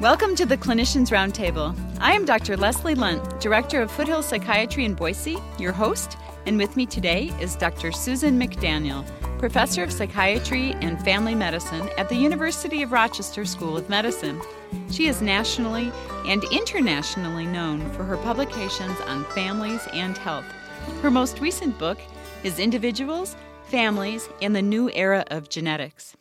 Welcome to the Clinicians Roundtable. I am Dr. Leslie Lundt, Director of Foothill Psychiatry in Boise, your host, and with me today is Dr. Susan McDaniel, Professor of Psychiatry and Family Medicine at the University of Rochester School of Medicine. She is nationally and internationally known for her publications on families and health. Her most recent book is Individuals, Families, and the New Era of Genetics.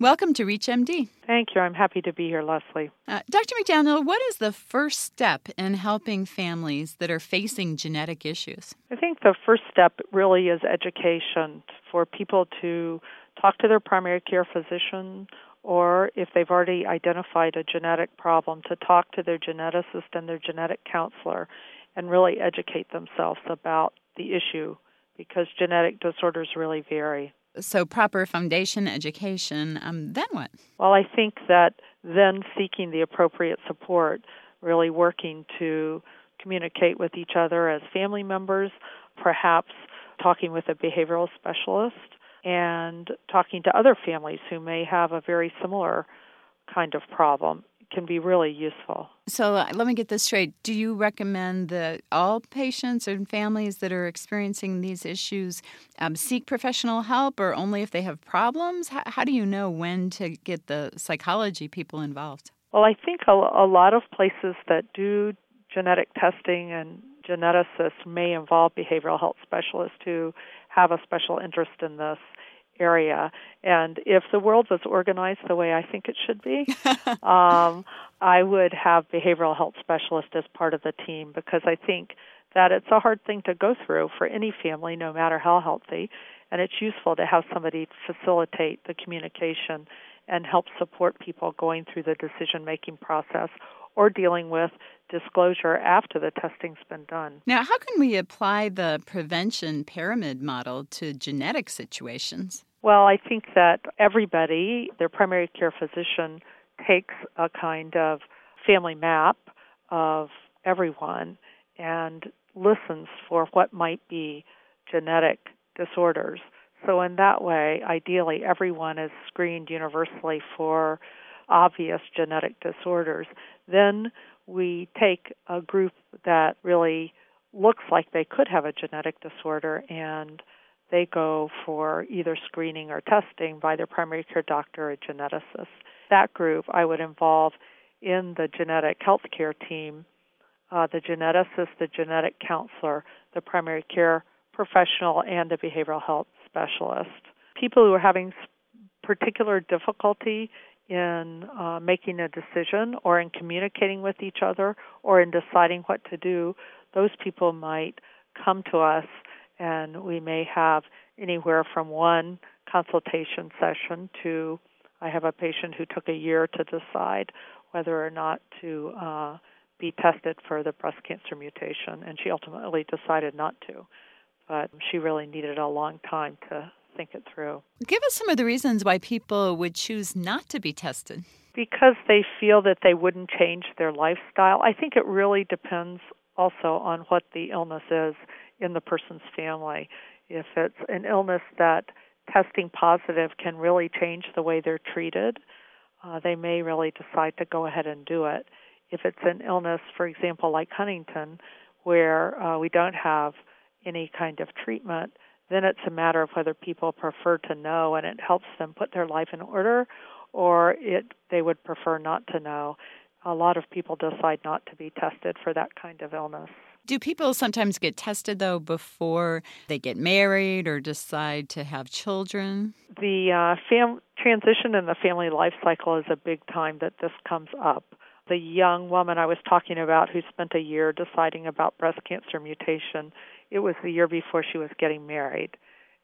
Welcome to ReachMD. Thank you. I'm happy to be here, Leslie. Uh, Dr. McDaniel, what is the first step in helping families that are facing genetic issues? I think the first step really is education for people to talk to their primary care physician or if they've already identified a genetic problem, to talk to their geneticist and their genetic counselor and really educate themselves about the issue because genetic disorders really vary so proper foundation education um, then what? Well i think that then seeking the appropriate support really working to communicate with each other as family members perhaps talking with a behavioral specialist and talking to other families who may have a very similar kind of problem can be really useful. So uh, let me get this straight. Do you recommend that all patients and families that are experiencing these issues um, seek professional help or only if they have problems? How, how, do you know when to get the psychology people involved? Well, I think a, a lot of places that do genetic testing and geneticists may involve behavioral health specialists who have a special interest in this area. And if the world was organized the way I think it should be, um, I would have behavioral health specialists as part of the team because I think that it's a hard thing to go through for any family, no matter how healthy. And it's useful to have somebody facilitate the communication and help support people going through the decision making process or dealing with disclosure after the testing's been done. Now, how can we apply the prevention pyramid model to genetic situations? Well, I think that everybody, their primary care physician, takes a kind of family map of everyone and listens for what might be genetic disorders. So, in that way, ideally, everyone is screened universally for obvious genetic disorders. Then we take a group that really looks like they could have a genetic disorder and they go for either screening or testing by their primary care doctor or geneticist. That group I would involve in the genetic health care team, uh, the geneticist, the genetic counselor, the primary care professional, and the behavioral health specialist. People who are having particular difficulty in uh, making a decision or in communicating with each other or in deciding what to do, those people might come to us and we may have anywhere from one consultation session to I have a patient who took a year to decide whether or not to uh, be tested for the breast cancer mutation, and she ultimately decided not to. But she really needed a long time to think it through. Give us some of the reasons why people would choose not to be tested. Because they feel that they wouldn't change their lifestyle. I think it really depends also on what the illness is in the person's family. If it's an illness that testing positive can really change the way they're treated, uh, they may really decide to go ahead and do it. If it's an illness, for example, like Huntington, where uh, we don't have any kind of treatment, then it's a matter of whether people prefer to know and it helps them put their life in order or it they would prefer not to know. A lot of people decide not to be tested for that kind of illness. Do people sometimes get tested though before they get married or decide to have children? The uh, fam- transition in the family life cycle is a big time that this comes up. The young woman I was talking about who spent a year deciding about breast cancer mutation it was the year before she was getting married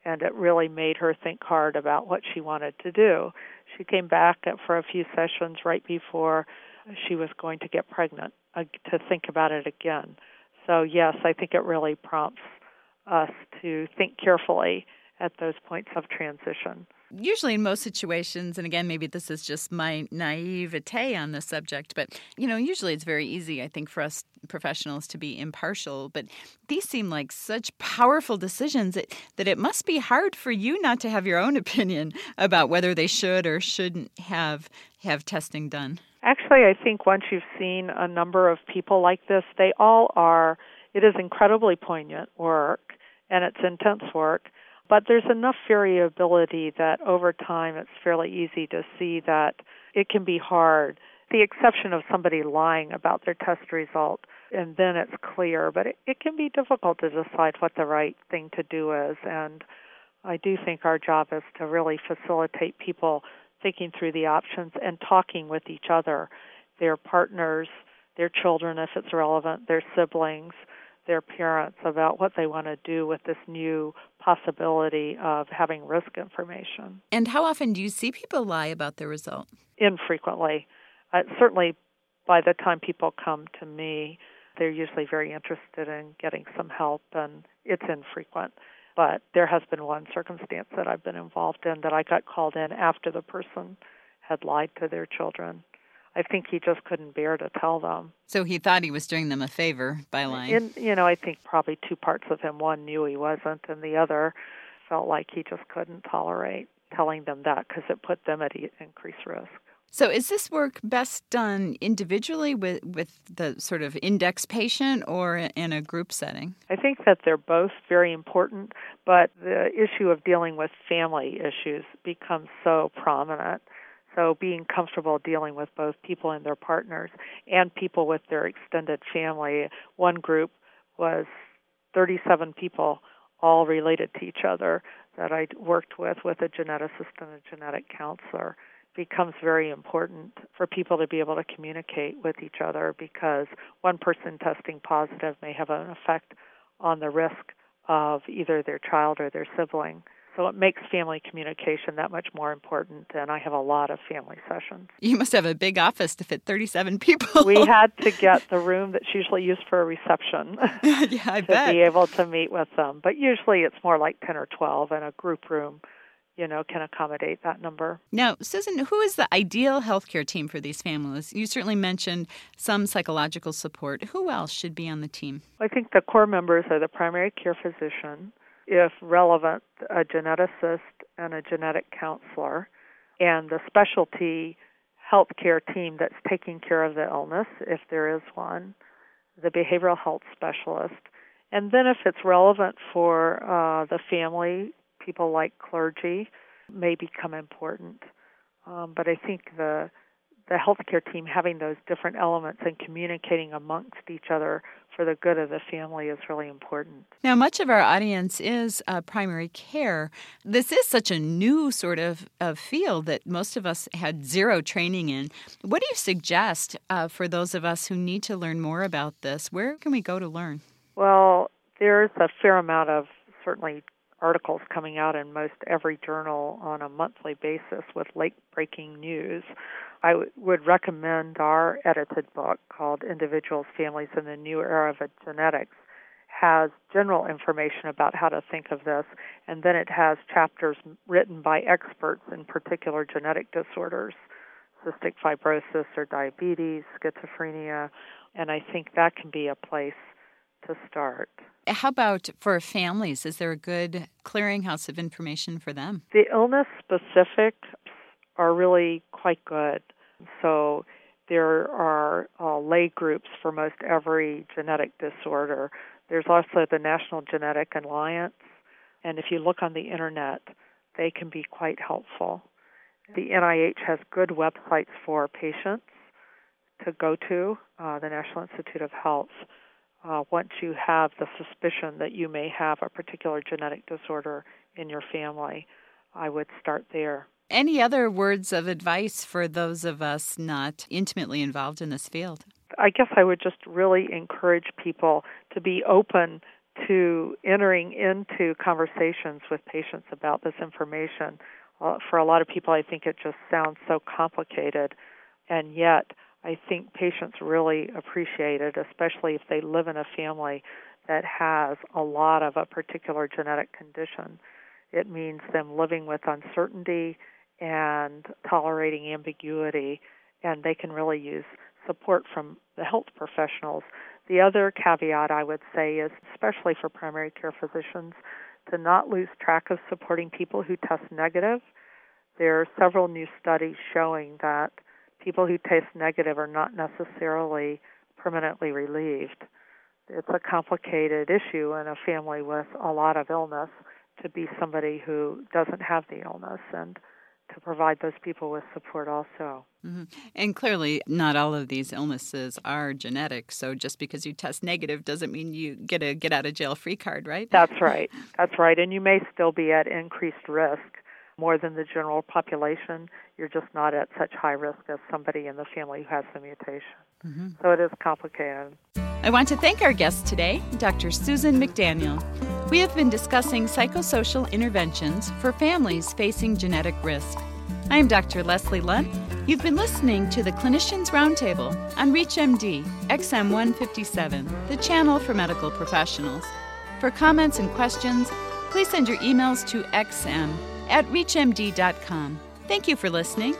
and it really made her think hard about what she wanted to do. She came back for a few sessions right before she was going to get pregnant uh, to think about it again. So, yes, I think it really prompts us to think carefully at those points of transition usually in most situations, and again, maybe this is just my naivete on the subject, but you know, usually it's very easy, I think, for us professionals to be impartial. But these seem like such powerful decisions that, that it must be hard for you not to have your own opinion about whether they should or shouldn't have have testing done. Actually, I think once you've seen a number of people like this, they all are, it is incredibly poignant work and it's intense work, but there's enough variability that over time it's fairly easy to see that it can be hard. The exception of somebody lying about their test result, and then it's clear, but it, it can be difficult to decide what the right thing to do is. And I do think our job is to really facilitate people thinking through the options and talking with each other, their partners, their children, if it's relevant, their siblings, their parents about what they want to do with this new possibility of having risk information. And how often do you see people lie about their result? Infrequently. Uh, certainly, by the time people come to me, they're usually very interested in getting some help, and it's infrequent. But there has been one circumstance that I've been involved in that I got called in after the person had lied to their children. I think he just couldn't bear to tell them. So he thought he was doing them a favor by lying. And you know, I think probably two parts of him. One knew he wasn't, and the other felt like he just couldn't tolerate telling them that because it put them at increased risk. So, is this work best done individually with, with the sort of index patient or in a group setting? I think that they're both very important, but the issue of dealing with family issues becomes so prominent. So, being comfortable dealing with both people and their partners and people with their extended family. One group was 37 people, all related to each other, that I worked with, with a geneticist and a genetic counselor becomes very important for people to be able to communicate with each other because one person testing positive may have an effect on the risk of either their child or their sibling. So it makes family communication that much more important, and I have a lot of family sessions. You must have a big office to fit 37 people. we had to get the room that's usually used for a reception yeah, I to bet. be able to meet with them. But usually it's more like 10 or 12 in a group room you know, can accommodate that number. Now, Susan, who is the ideal healthcare team for these families? You certainly mentioned some psychological support. Who else should be on the team? I think the core members are the primary care physician, if relevant, a geneticist and a genetic counselor, and the specialty healthcare team that's taking care of the illness, if there is one, the behavioral health specialist. And then, if it's relevant for uh, the family, people like clergy may become important. Um, but I think the the healthcare team having those different elements and communicating amongst each other for the good of the family is really important. Now, much of our audience is uh, primary care. This is such a new sort of, of field that most of us had zero training in. What do you suggest uh, for those of us who need to learn more about this? Where can we go to learn? Well, there's a fair amount of certainly articles coming out in most every journal on a monthly basis with late breaking news. I w- would recommend our edited book called Individuals, Families, in the New Era of Genetics has general information about how to think of this, and then it has chapters written by experts in particular genetic disorders, cystic fibrosis or diabetes, schizophrenia, and I think that can be a place to start. How about for families? Is there a good clearinghouse of information for them? The illness specifics are really quite good. So there are uh, lay groups for most every genetic disorder. There's also the National Genetic Alliance, and if you look on the internet, they can be quite helpful. The NIH has good websites for patients to go to, uh, the National Institute of Health uh, once you have the suspicion that you may have a particular genetic disorder in your family, I would start there. Any other words of advice for those of us not intimately involved in this field? I guess I would just really encourage people to be open to entering into conversations with patients about this information. Uh, for a lot of people, I think it just sounds so complicated, and yet I think patients really appreciate it, especially if they live in a family that has a lot of a particular genetic condition. It means them living with uncertainty and tolerating ambiguity, and they can really use support from the health professionals. The other caveat I would say is, especially for primary care physicians, to not lose track of supporting people who test negative. There are several new studies showing that people who taste negative are not necessarily permanently relieved. It's a complicated issue in a family with a lot of illness to be somebody who doesn't have the illness and to provide those people with support also. Mm-hmm. And clearly, not all of these illnesses are genetic. So just because you test negative doesn't mean you get a get out of jail free card, right? That's right. That's right. And you may still be at increased risk more than the general population. You're just not at such high risk as somebody in the family who has the mutation. Mm-hmm. So it is complicated. I want to thank our guest today, Dr. Susan McDaniel. We have been discussing psychosocial interventions for families facing genetic risk. I am Dr. Leslie Lundt. You've been listening to the Clinicians Roundtable on ReachMD XM157, the channel for medical professionals. For comments and questions, please send your emails to xm at reachmd.com. Thank you for listening.